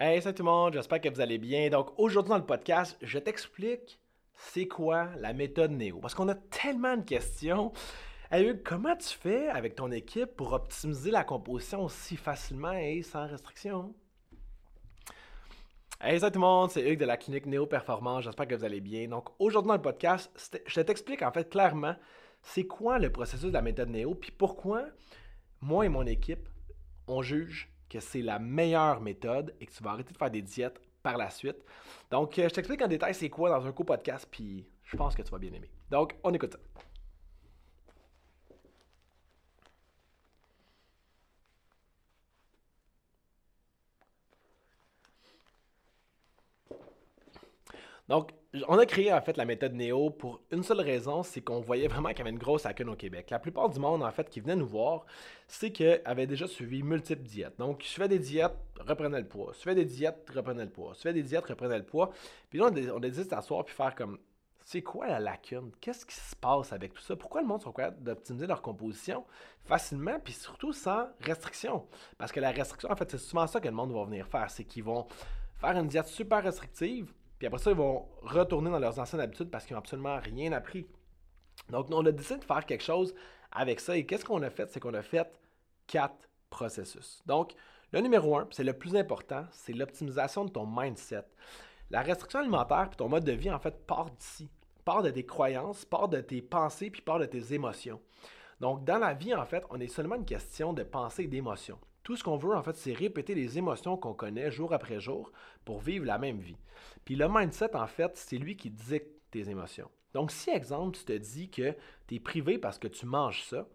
Hey, salut tout le monde, j'espère que vous allez bien. Donc aujourd'hui dans le podcast, je t'explique c'est quoi la méthode Néo. Parce qu'on a tellement de questions. Hey Hugues, comment tu fais avec ton équipe pour optimiser la composition aussi facilement et sans restriction? Hey, salut tout le monde, c'est Hugues de la clinique Néo Performance. J'espère que vous allez bien. Donc aujourd'hui dans le podcast, je t'explique en fait clairement c'est quoi le processus de la méthode Néo, puis pourquoi moi et mon équipe, on juge que c'est la meilleure méthode et que tu vas arrêter de faire des diètes par la suite. Donc, euh, je t'explique en détail c'est quoi dans un co-podcast, puis je pense que tu vas bien aimer. Donc, on écoute ça. Donc, on a créé en fait la méthode Néo pour une seule raison, c'est qu'on voyait vraiment qu'il y avait une grosse lacune au Québec. La plupart du monde en fait qui venait nous voir, c'est qu'ils avaient déjà suivi multiples diètes. Donc, suivait des diètes, reprenait le poids. Suivait des diètes, reprenait le poids. Suivait des diètes, reprenait le poids. Puis là, on a décidé de s'asseoir puis faire comme c'est quoi la lacune? Qu'est-ce qui se passe avec tout ça? Pourquoi le monde sont capables d'optimiser leur composition facilement, puis surtout sans restriction? Parce que la restriction, en fait, c'est souvent ça que le monde va venir faire. C'est qu'ils vont faire une diète super restrictive, puis après ça, ils vont retourner dans leurs anciennes habitudes parce qu'ils n'ont absolument rien appris. Donc, on a décidé de faire quelque chose avec ça. Et qu'est-ce qu'on a fait? C'est qu'on a fait quatre processus. Donc, le numéro un, c'est le plus important, c'est l'optimisation de ton mindset. La restriction alimentaire et ton mode de vie, en fait, part d'ici. Part de tes croyances, part de tes pensées, puis part de tes émotions. Donc, dans la vie, en fait, on est seulement une question de pensée et d'émotion. Tout ce qu'on veut, en fait, c'est répéter les émotions qu'on connaît jour après jour pour vivre la même vie. Puis le mindset, en fait, c'est lui qui dicte tes émotions. Donc, si, exemple, tu te dis que tu es privé parce que tu manges ça,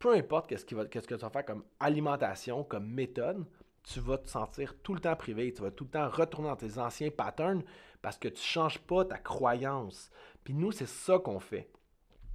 peu importe qu'est-ce, que tu vas faire comme alimentation, comme méthode, tu vas te sentir tout le temps privé. Tu vas tout le temps retourner dans tes anciens patterns parce que tu ne changes pas ta croyance. Puis nous, c'est ça qu'on fait.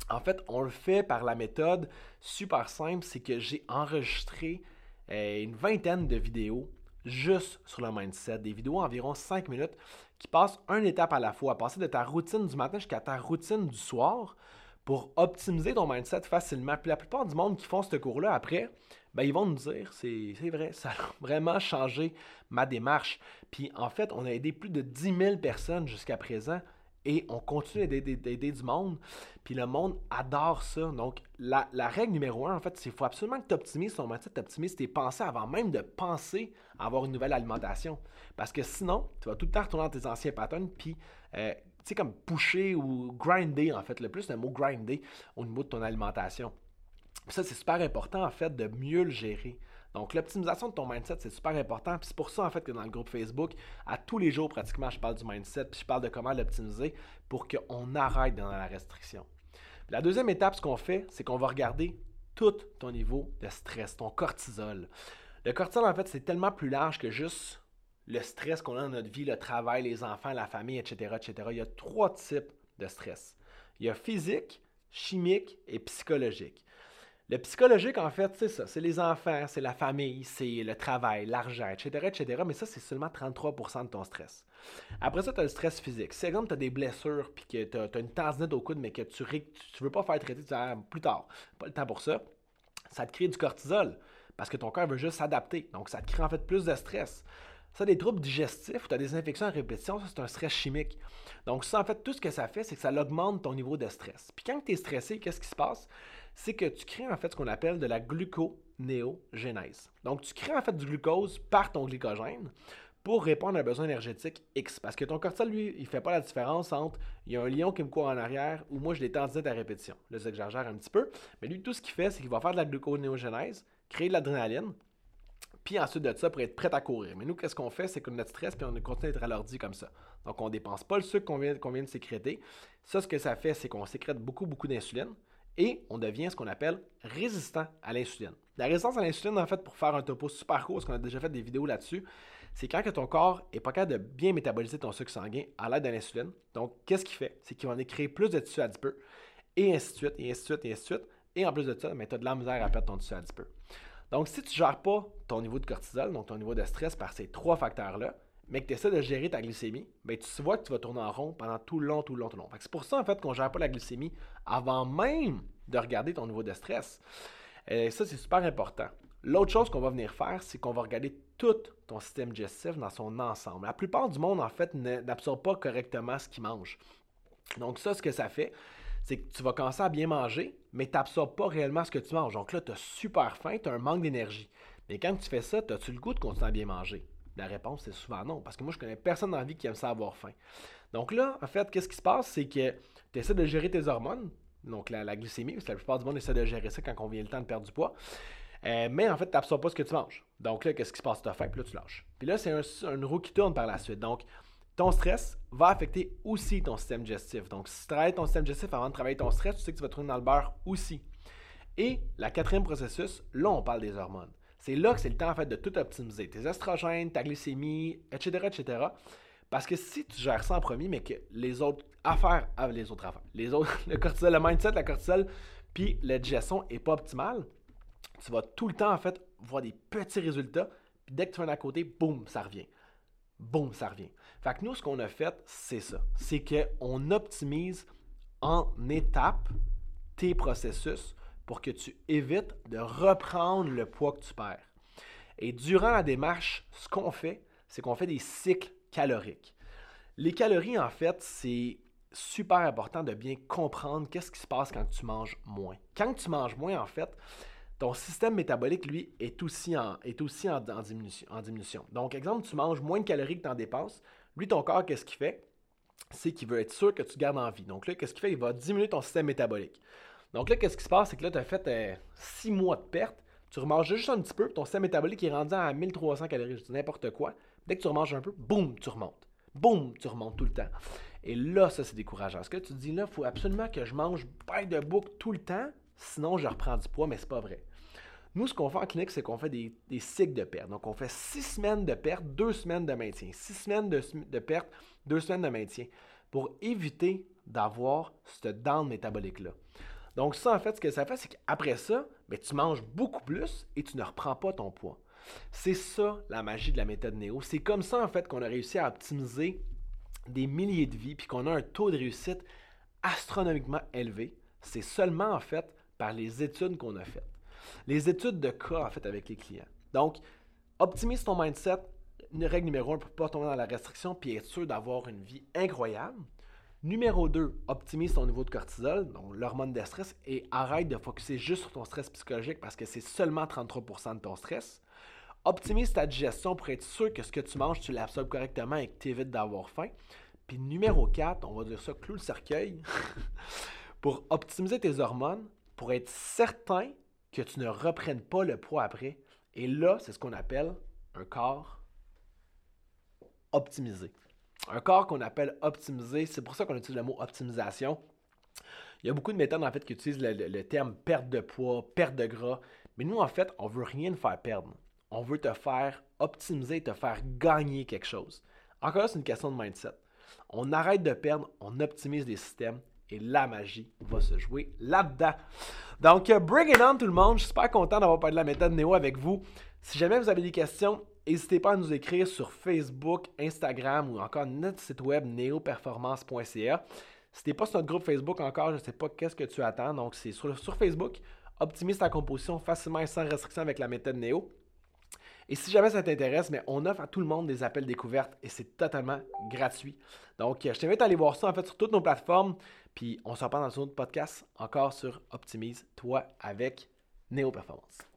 En fait, on le fait par la méthode super simple, c'est que j'ai enregistré une vingtaine de vidéos juste sur le mindset, des vidéos environ 5 minutes qui passent une étape à la fois, passer de ta routine du matin jusqu'à ta routine du soir pour optimiser ton mindset facilement. Puis la plupart du monde qui font ce cours-là après, ben, ils vont nous dire, c'est vrai, ça a vraiment changé ma démarche. Puis en fait, on a aidé plus de 10 000 personnes jusqu'à présent et on continue d'aider du monde. Puis le monde adore ça. Donc, la, règle numéro un, en fait, c'est qu'il faut absolument que tu optimises ton mindset, tu optimises tes pensées avant même de penser à avoir une nouvelle alimentation. Parce que sinon, tu vas tout le temps retourner dans tes anciens patterns, puis, euh, tu sais, comme pusher ou grinder, en fait. Le plus, le mot grinder au niveau de ton alimentation. ça, c'est super important, en fait, de mieux le gérer. Donc, l'optimisation de ton mindset, c'est super important. Puis c'est pour ça, en fait, que dans le groupe Facebook, à tous les jours, pratiquement, je parle du mindset, puis je parle de comment l'optimiser pour qu'on arrête dans la restriction. la deuxième étape, ce qu'on fait, c'est qu'on va regarder tout ton niveau de stress, ton cortisol. Le cortisol, en fait, c'est tellement plus large que juste le stress qu'on a dans notre vie, le travail, les enfants, la famille, etc., etc. Il y a trois types de stress. Il y a physique, chimique et psychologique. Le psychologique, en fait, c'est ça. C'est les enfants, c'est la famille, c'est le travail, l'argent, etc., etc. Mais ça, c'est seulement 33% de ton stress. Après ça, tu as le stress physique. Si, exemple, tu as des blessures puis que tu as, une tendinite au coude, mais que tu ne veux pas faire traiter, ah, plus tard, pas le temps pour ça, ça te crée du cortisol parce que ton corps veut juste s'adapter. Donc, ça te crée en fait plus de stress. Ça, des troubles digestifs, tu as des infections à répétition, ça, c'est un stress chimique. Donc, ça, en fait, tout ce que ça fait, c'est que ça augmente ton niveau de stress. Puis quand tu es stressé, qu'est-ce qui se passe? C'est que tu crées en fait ce qu'on appelle de la gluconéogénèse. Donc, tu crées en fait du glucose par ton glycogène pour répondre à un besoin énergétique X. Parce que ton cortisol, lui, il ne fait pas la différence entre il y a un lion qui me court en arrière ou moi, je l'ai tendinite à répétition. Là, j'exagère un petit peu. Mais lui, tout ce qu'il fait, c'est qu'il va faire de la gluconéogénèse, créer de l'adrénaline, puis ensuite de ça pour être prêt à courir. Mais nous, qu'est-ce qu'on fait? C'est qu'on notre stress, puis on continue d'être ralenti comme ça. Donc, on ne dépense pas le sucre qu'on vient, vient, de sécréter. Ça, ce que ça fait, c'est qu'on sécrète beaucoup, beaucoup d'insuline et on devient ce qu'on appelle résistant à l'insuline. La résistance à l'insuline, en fait, pour faire un topo super court, parce qu'on a déjà fait des vidéos là-dessus, c'est quand que ton corps est pas capable de bien métaboliser ton sucre sanguin à l'aide de l'insuline. Donc, qu'est-ce qu'il fait? C'est qu'il va en créer plus de tissu adipeux, et ainsi de suite, et ainsi de suite, et ainsi de suite. Et en plus de ça, tu as de la misère à perdre ton tissu adipeux. Donc, si tu ne gères pas ton niveau de cortisol, donc ton niveau de stress par ces trois facteurs-là, mais que tu essaies de gérer ta glycémie, ben, tu vois que tu vas tourner en rond pendant tout le long, tout le long, tout le long. C'est pour ça, en fait, qu'on ne gère pas la glycémie avant même de regarder ton niveau de stress. Et euh, ça, c'est super important. L'autre chose qu'on va venir faire, c'est qu'on va regarder tout ton système digestif dans son ensemble. La plupart du monde, en fait, n'absorbe pas correctement ce qu'il mange. Donc ça, ce que ça fait, c'est que tu vas commencer à bien manger, mais tu n'absorbes pas réellement ce que tu manges. Donc là, tu as super faim, tu as un manque d'énergie. Mais quand tu fais ça, as-tu le goût de continuer à bien manger? La réponse, c'est souvent non, parce que moi, je connais personne dans la vie qui aime ça avoir faim. Donc là, en fait, qu'est-ce qui se passe? C'est que tu essaies de gérer tes hormones, donc la, glycémie, parce que la plupart du monde essaie de gérer ça quand on vient le temps de perdre du poids. Euh, mais en fait, tu n'absorbes pas ce que tu manges. Donc là, qu'est-ce qui se passe? Tu as faim, puis là, tu lâches. Puis là, c'est un, une roue qui tourne par la suite. Donc, ton stress va affecter aussi ton système digestif. Donc, si tu travailles ton système digestif avant de travailler ton stress, tu sais que tu vas tourner dans le beurre aussi. Et la quatrième processus, là, on parle des hormones. C'est là que c'est le temps en fait de tout optimiser. Tes estrogènes, ta glycémie, etc., etc. Parce que si tu gères ça en premier, mais que les autres affaires, ah, les autres affaires, les autres, le cortisol, le mindset, la cortisol, puis la digestion n'est pas optimale, tu vas tout le temps en fait voir des petits résultats, puis dès que tu fais un à côté, boum, ça revient. Boum, ça revient. Fait que nous, ce qu'on a fait, c'est ça. C'est qu'on optimise en étapes tes processus pour que tu évites de reprendre le poids que tu perds. Et durant la démarche, ce qu'on fait, c'est qu'on fait des cycles caloriques. Les calories, en fait, c'est super important de bien comprendre qu'est-ce qui se passe quand tu manges moins. Quand tu manges moins, en fait, ton système métabolique, lui, est aussi en, diminution, en diminution. Donc, exemple, tu manges moins de calories que tu en dépenses. Lui, ton corps, qu'est-ce qu'il fait? C'est qu'il veut être sûr que tu gardes en vie. Donc là, qu'est-ce qu'il fait? Il va diminuer ton système métabolique. Donc là, qu'est-ce qui se passe? C'est que là, tu as fait 6 euh, mois de perte. Tu remanges juste un petit peu, ton système métabolique est rendu à 1300 calories, je dis n'importe quoi. Dès que tu remanges un peu, boum, tu remontes. Boum, tu remontes tout le temps. Et là, ça, c'est décourageant. Ce que tu dis là, il faut absolument que je mange pas de bouc tout le temps, sinon je reprends du poids, mais c'est pas vrai. Nous, ce qu'on fait en clinique, c'est qu'on fait des, cycles de perte. Donc, on fait six semaines de perte, deux semaines de maintien. Six semaines de, de perte, deux semaines de maintien pour éviter d'avoir ce down métabolique-là. Donc, ça, en fait, ce que ça fait, c'est qu'après ça, ben, tu manges beaucoup plus et tu ne reprends pas ton poids. C'est ça la magie de la méthode Néo. C'est comme ça, en fait, qu'on a réussi à optimiser des milliers de vies puis qu'on a un taux de réussite astronomiquement élevé. C'est seulement, en fait, par les études qu'on a faites. Les études de cas, en fait, avec les clients. Donc, optimise ton mindset, une règle numéro un pour ne pas tomber dans la restriction puis être sûr d'avoir une vie incroyable. Numéro 2, optimise ton niveau de cortisol, donc l'hormone de stress, et arrête de focuser juste sur ton stress psychologique parce que c'est seulement 33% de ton stress. Optimise ta digestion pour être sûr que ce que tu manges, tu l'absorbes correctement et que tu évites d'avoir faim. Puis numéro 4, on va dire ça, clou le cercueil, pour optimiser tes hormones, pour être certain que tu ne reprennes pas le poids après. Et là, c'est ce qu'on appelle un corps optimisé. Un corps qu'on appelle optimisé, c'est pour ça qu'on utilise le mot optimisation. Il y a beaucoup de méthodes en fait qui utilisent le, terme perte de poids, perte de gras, mais nous en fait, on veut rien te faire perdre. On veut te faire optimiser, te faire gagner quelque chose. Encore là, c'est une question de mindset. On arrête de perdre, on optimise les systèmes et la magie va se jouer là-dedans. Donc, bring it on tout le monde. Je suis super content d'avoir parlé de la méthode Néo avec vous. Si jamais vous avez des questions, N'hésitez pas à nous écrire sur Facebook, Instagram ou encore notre site web neoperformance.ca. Si n'es pas sur notre groupe Facebook encore, je ne sais pas qu'est-ce que tu attends. Donc, c'est sur, Facebook. Optimise ta composition facilement et sans restriction avec la méthode Néo. Et si jamais ça t'intéresse, on offre à tout le monde des appels découvertes et c'est totalement gratuit. Donc, je t'invite à aller voir ça en fait sur toutes nos plateformes. Puis on se reparle dans un autre podcast encore sur Optimise toi avec Néo Performance.